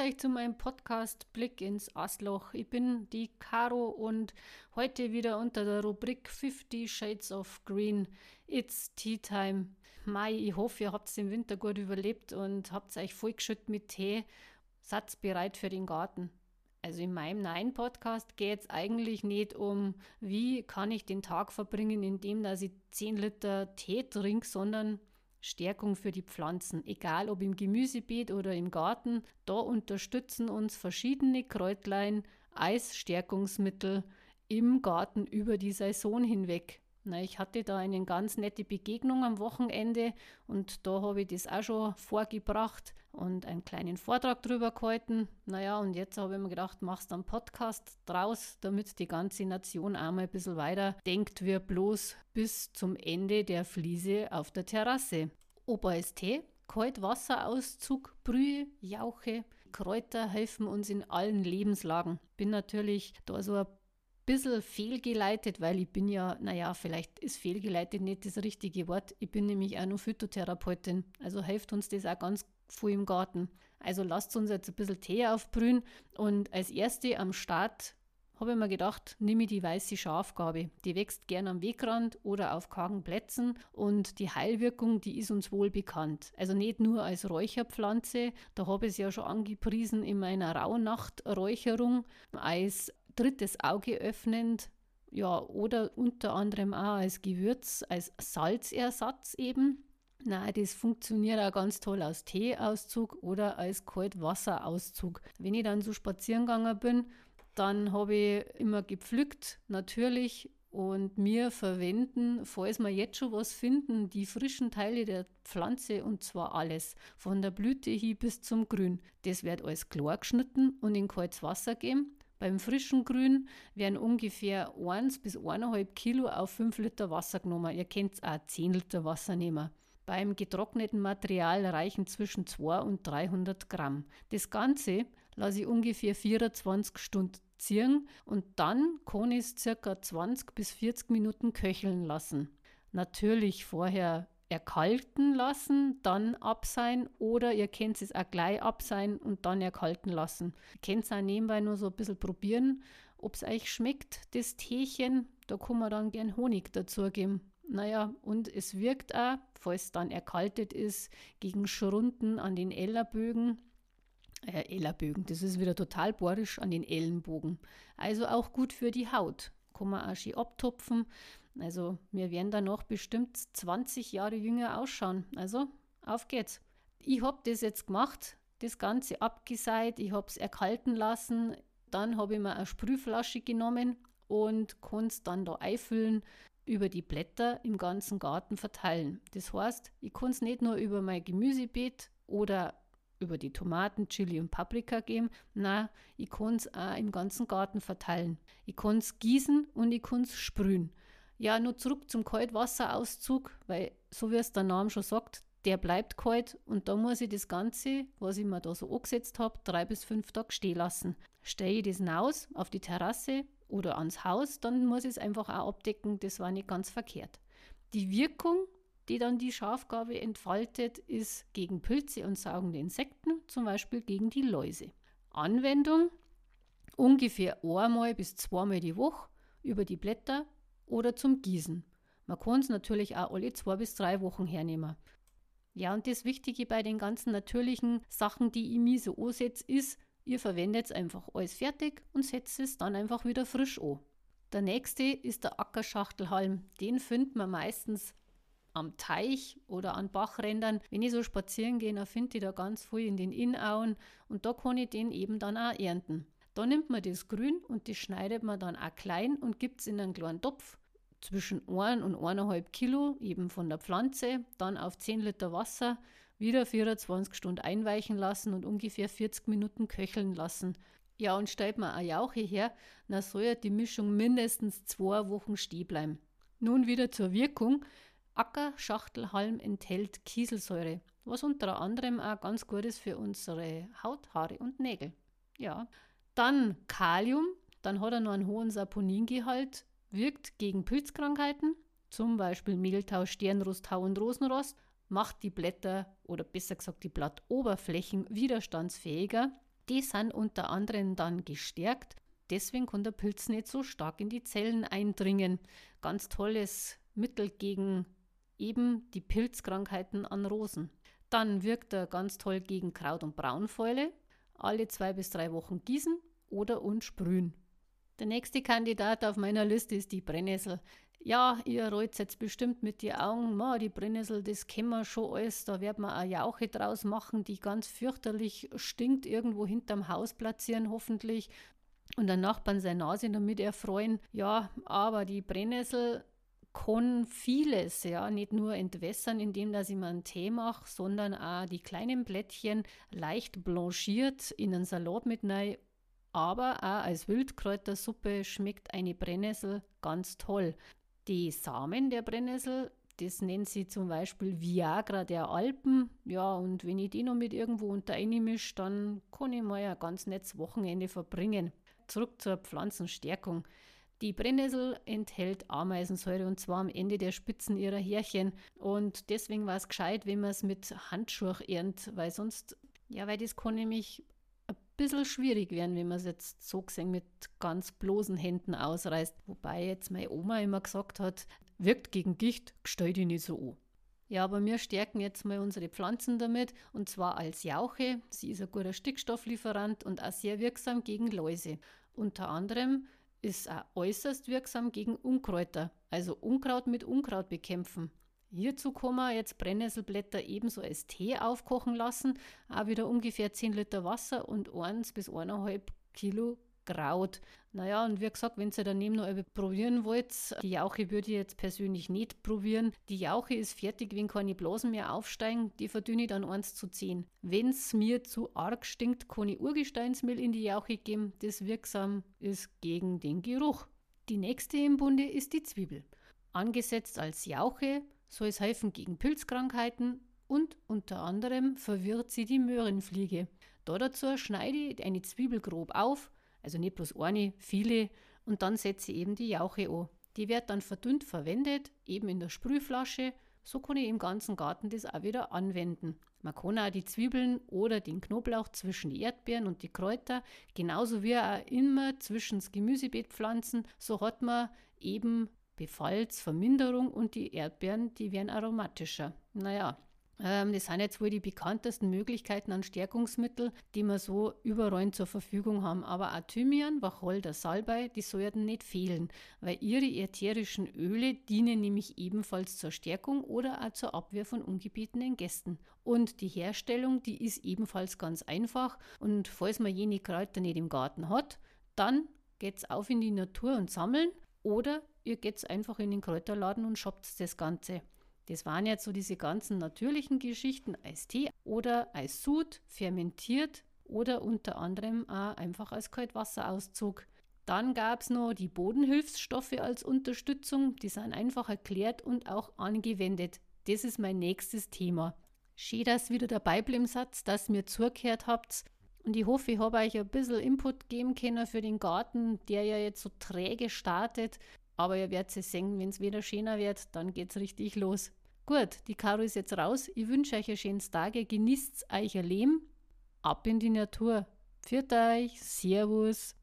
Euch zu meinem Podcast Blick ins Astloch. Ich bin die Caro und heute wieder unter der Rubrik 50 Shades of Green. It's Tea Time. Mai, ich hoffe, ihr habt den Winter gut überlebt und habt euch vollgeschüttet mit Tee. Satz bereit für den Garten. Also in meinem Nein-Podcast geht es eigentlich nicht um, wie kann ich den Tag verbringen, indem dass ich 10 Liter Tee trinke, sondern Stärkung für die Pflanzen, egal ob im Gemüsebeet oder im Garten. Da unterstützen uns verschiedene Kräutlein als Stärkungsmittel im Garten über die Saison hinweg. Na, ich hatte da eine ganz nette Begegnung am Wochenende und da habe ich das auch schon vorgebracht und einen kleinen Vortrag drüber gehalten. Naja, und jetzt habe ich mir gedacht, machst einen Podcast draus, damit die ganze Nation einmal ein bisschen weiter denkt, wir bloß bis zum Ende der Fliese auf der Terrasse. Ob als Tee, Kaltwasserauszug, Brühe, Jauche, Kräuter helfen uns in allen Lebenslagen. Bin natürlich da so ein bisschen fehlgeleitet, weil ich bin ja, naja, vielleicht ist fehlgeleitet nicht das richtige Wort. Ich bin nämlich auch nur Phytotherapeutin. Also hilft uns das auch ganz viel im Garten. Also lasst uns jetzt ein bisschen Tee aufbrühen und als erste am Start habe ich mir gedacht, nehme ich die weiße Schafgabe. Die wächst gern am Wegrand oder auf kargen Plätzen und die Heilwirkung, die ist uns wohl bekannt. Also nicht nur als Räucherpflanze, da habe ich es ja schon angepriesen in meiner Rauhnachträucherung, als drittes Auge öffnend, ja, oder unter anderem auch als Gewürz, als Salzersatz eben. Na, das funktioniert auch ganz toll als Teeauszug oder als Kaltwasserauszug. Wenn ich dann so spazieren gegangen bin, dann habe ich immer gepflückt, natürlich, und mir verwenden, falls wir jetzt schon was finden, die frischen Teile der Pflanze und zwar alles, von der Blüte hin bis zum Grün. Das wird alles klar geschnitten und in kaltes Wasser geben. Beim frischen Grün werden ungefähr 1 bis 1,5 Kilo auf 5 Liter Wasser genommen. Ihr könnt auch 10 Liter Wasser nehmen. Beim getrockneten Material reichen zwischen 2 und 300 Gramm. Das Ganze lasse ich ungefähr 24 Stunden ziehen und dann kann ich es circa 20 bis 40 Minuten köcheln lassen. Natürlich vorher erkalten lassen, dann abseihen oder ihr könnt es auch gleich abseihen und dann erkalten lassen. Ihr könnt es auch nebenbei nur so ein bisschen probieren, ob es euch schmeckt, das Teechen. Da kann man dann gern Honig dazugeben. Naja, und es wirkt auch, falls dann erkaltet ist, gegen Schrunden an den Ellerbögen. Äh, Ellerbögen, das ist wieder total borisch an den Ellenbogen. Also auch gut für die Haut. Kann man auch schön abtupfen. Also wir werden da noch bestimmt 20 Jahre jünger ausschauen. Also auf geht's. Ich habe das jetzt gemacht, das Ganze abgeseit, ich habe es erkalten lassen, dann habe ich mir eine Sprühflasche genommen und kann es dann da einfüllen, über die Blätter im ganzen Garten verteilen. Das heißt, ich kann es nicht nur über mein Gemüsebeet oder über die Tomaten, Chili und Paprika geben, na, ich kann es auch im ganzen Garten verteilen. Ich kann es gießen und ich kann es sprühen. Ja, nur zurück zum Kaltwasserauszug, weil so wie es der Name schon sagt, der bleibt kalt und da muss ich das Ganze, was ich mir da so angesetzt habe, drei bis fünf Tage stehen lassen. Stelle ich das hinaus auf die Terrasse oder ans Haus, dann muss ich es einfach auch abdecken, das war nicht ganz verkehrt. Die Wirkung, die dann die Schafgabe entfaltet, ist gegen Pilze und saugende Insekten, zum Beispiel gegen die Läuse. Anwendung ungefähr einmal bis zweimal die Woche über die Blätter oder zum Gießen. Man kann es natürlich auch alle zwei bis drei Wochen hernehmen. Ja, und das Wichtige bei den ganzen natürlichen Sachen, die ich mir so ansetze, ist, ihr verwendet einfach alles fertig und setzt es dann einfach wieder frisch an. Der nächste ist der Ackerschachtelhalm. Den findet man meistens am Teich oder an Bachrändern. Wenn ich so spazieren gehe, dann finde ich da ganz viel in den Innauen und da kann ich den eben dann auch ernten. Da nimmt man das Grün und das schneidet man dann auch klein und gibt es in einen kleinen Topf zwischen 1 und 1,5 Kilo eben von der Pflanze, dann auf 10 Liter Wasser, wieder 24 Stunden einweichen lassen und ungefähr 40 Minuten köcheln lassen. Ja, und stellt man eine Jauche her, dann soll ja die Mischung mindestens zwei Wochen stehen bleiben. Nun wieder zur Wirkung. Ackerschachtelhalm enthält Kieselsäure, was unter anderem auch ganz gut ist für unsere Haut, Haare und Nägel. Ja, dann Kalium, dann hat er noch einen hohen Saponingehalt, wirkt gegen Pilzkrankheiten, zum Beispiel Mehltau, Sternrosthau und Rosenrost. macht die Blätter oder besser gesagt die Blattoberflächen widerstandsfähiger. Die sind unter anderem dann gestärkt. Deswegen kann der Pilz nicht so stark in die Zellen eindringen. Ganz tolles Mittel gegen eben die Pilzkrankheiten an Rosen. Dann wirkt er ganz toll gegen Kraut- und Braunfäule. Alle zwei bis drei Wochen gießen oder und sprühen. Der nächste Kandidat auf meiner Liste ist die Brennnessel. Ja, ihr rollt jetzt bestimmt mit die Augen, Ma, die Brennnessel, das kennen wir schon alles, da wird man eine Jauche draus machen, die ganz fürchterlich stinkt, irgendwo hinterm Haus platzieren, hoffentlich. Und der Nachbarn seine Nase damit erfreuen. Ja, aber die Brennnessel kann vieles, ja, nicht nur entwässern, indem dass ich mir einen Tee mache, sondern auch die kleinen Blättchen leicht blanchiert in einen Salat mit rein. Aber auch als Wildkräutersuppe schmeckt eine Brennnessel ganz toll. Die Samen der Brennnessel, das nennt sie zum Beispiel Viagra der Alpen. Ja, und wenn ich die noch mit irgendwo unter mische, dann kann ich mal ein ganz nettes Wochenende verbringen. Zurück zur Pflanzenstärkung. Die Brennnessel enthält Ameisensäure und zwar am Ende der Spitzen ihrer Härchen. Und deswegen war es gescheit, wenn man es mit Handschuhen ernt, weil sonst, ja, weil das kann nämlich bisschen schwierig werden, wenn man es jetzt so gesehen mit ganz bloßen Händen ausreißt. Wobei jetzt meine Oma immer gesagt hat, wirkt gegen Gicht, stell dich nicht so an. Ja, aber wir stärken jetzt mal unsere Pflanzen damit und zwar als Jauche. Sie ist ein guter Stickstofflieferant und auch sehr wirksam gegen Läuse. Unter anderem ist auch äußerst wirksam gegen Unkräuter, also Unkraut mit Unkraut bekämpfen. Hierzu kann man jetzt Brennnesselblätter ebenso als Tee aufkochen lassen, auch wieder ungefähr 10 Liter Wasser und 1 bis 1,5 Kilo Kraut. Naja, und wie gesagt, wenn ihr daneben noch probieren wollt, die Jauche würde ich jetzt persönlich nicht probieren. Die Jauche ist fertig, wenn keine Blasen mehr aufsteigen, die verdünne ich dann 1 zu 10. Wenn es mir zu arg stinkt, kann ich Urgesteinsmehl in die Jauche geben, das wirksam ist gegen den Geruch. Die nächste im Bunde ist die Zwiebel. Angesetzt als Jauche soll es helfen gegen Pilzkrankheiten und unter anderem verwirrt sie die Möhrenfliege. Da dazu schneide ich eine Zwiebel grob auf, also nicht bloß eine, viele, und dann setze ich eben die Jauche an. Die wird dann verdünnt verwendet, eben in der Sprühflasche. So kann ich im ganzen Garten das auch wieder anwenden. Man kann auch die Zwiebeln oder den Knoblauch zwischen die Erdbeeren und die Kräuter, genauso wie auch immer zwischen das Gemüsebeet pflanzen. So hat man eben Befallsverminderung und die Erdbeeren, die werden aromatischer. Naja, ähm, das sind jetzt wohl die bekanntesten Möglichkeiten an Stärkungsmittel, die wir so überall zur Verfügung haben. Aber auch Thymian, Wacholder, Salbei, die sollten nicht fehlen, weil ihre ätherischen Öle dienen nämlich ebenfalls zur Stärkung oder auch zur Abwehr von ungebetenen Gästen. Und die Herstellung, die ist ebenfalls ganz einfach. Und falls man jene Kräuter nicht im Garten hat, dann geht's auf in die Natur und sammeln oder ihr geht's einfach in den Kräuterladen und shoppt das Ganze. Das waren jetzt so diese ganzen natürlichen Geschichten als Tee oder als Sud, fermentiert oder unter anderem auch einfach als Kaltwasserauszug. Dann gab es noch die Bodenhilfsstoffe als Unterstützung. Die sind einfach erklärt und auch angewendet. Das ist mein nächstes Thema. Schön, dass wieder dabei bleiben Satz, dass ihr mir zugehört habt. Und ich hoffe, ich habe euch ein bisschen Input geben können für den Garten, der ja jetzt so träge startet. Aber ihr werdet es sehen, wenn es wieder schöner wird, dann geht es richtig los. Gut, die Karo ist jetzt raus. Ich wünsche euch ein schönes Tage. Genießt euch ein Leben. Ab in die Natur. Pfiat euch. Servus.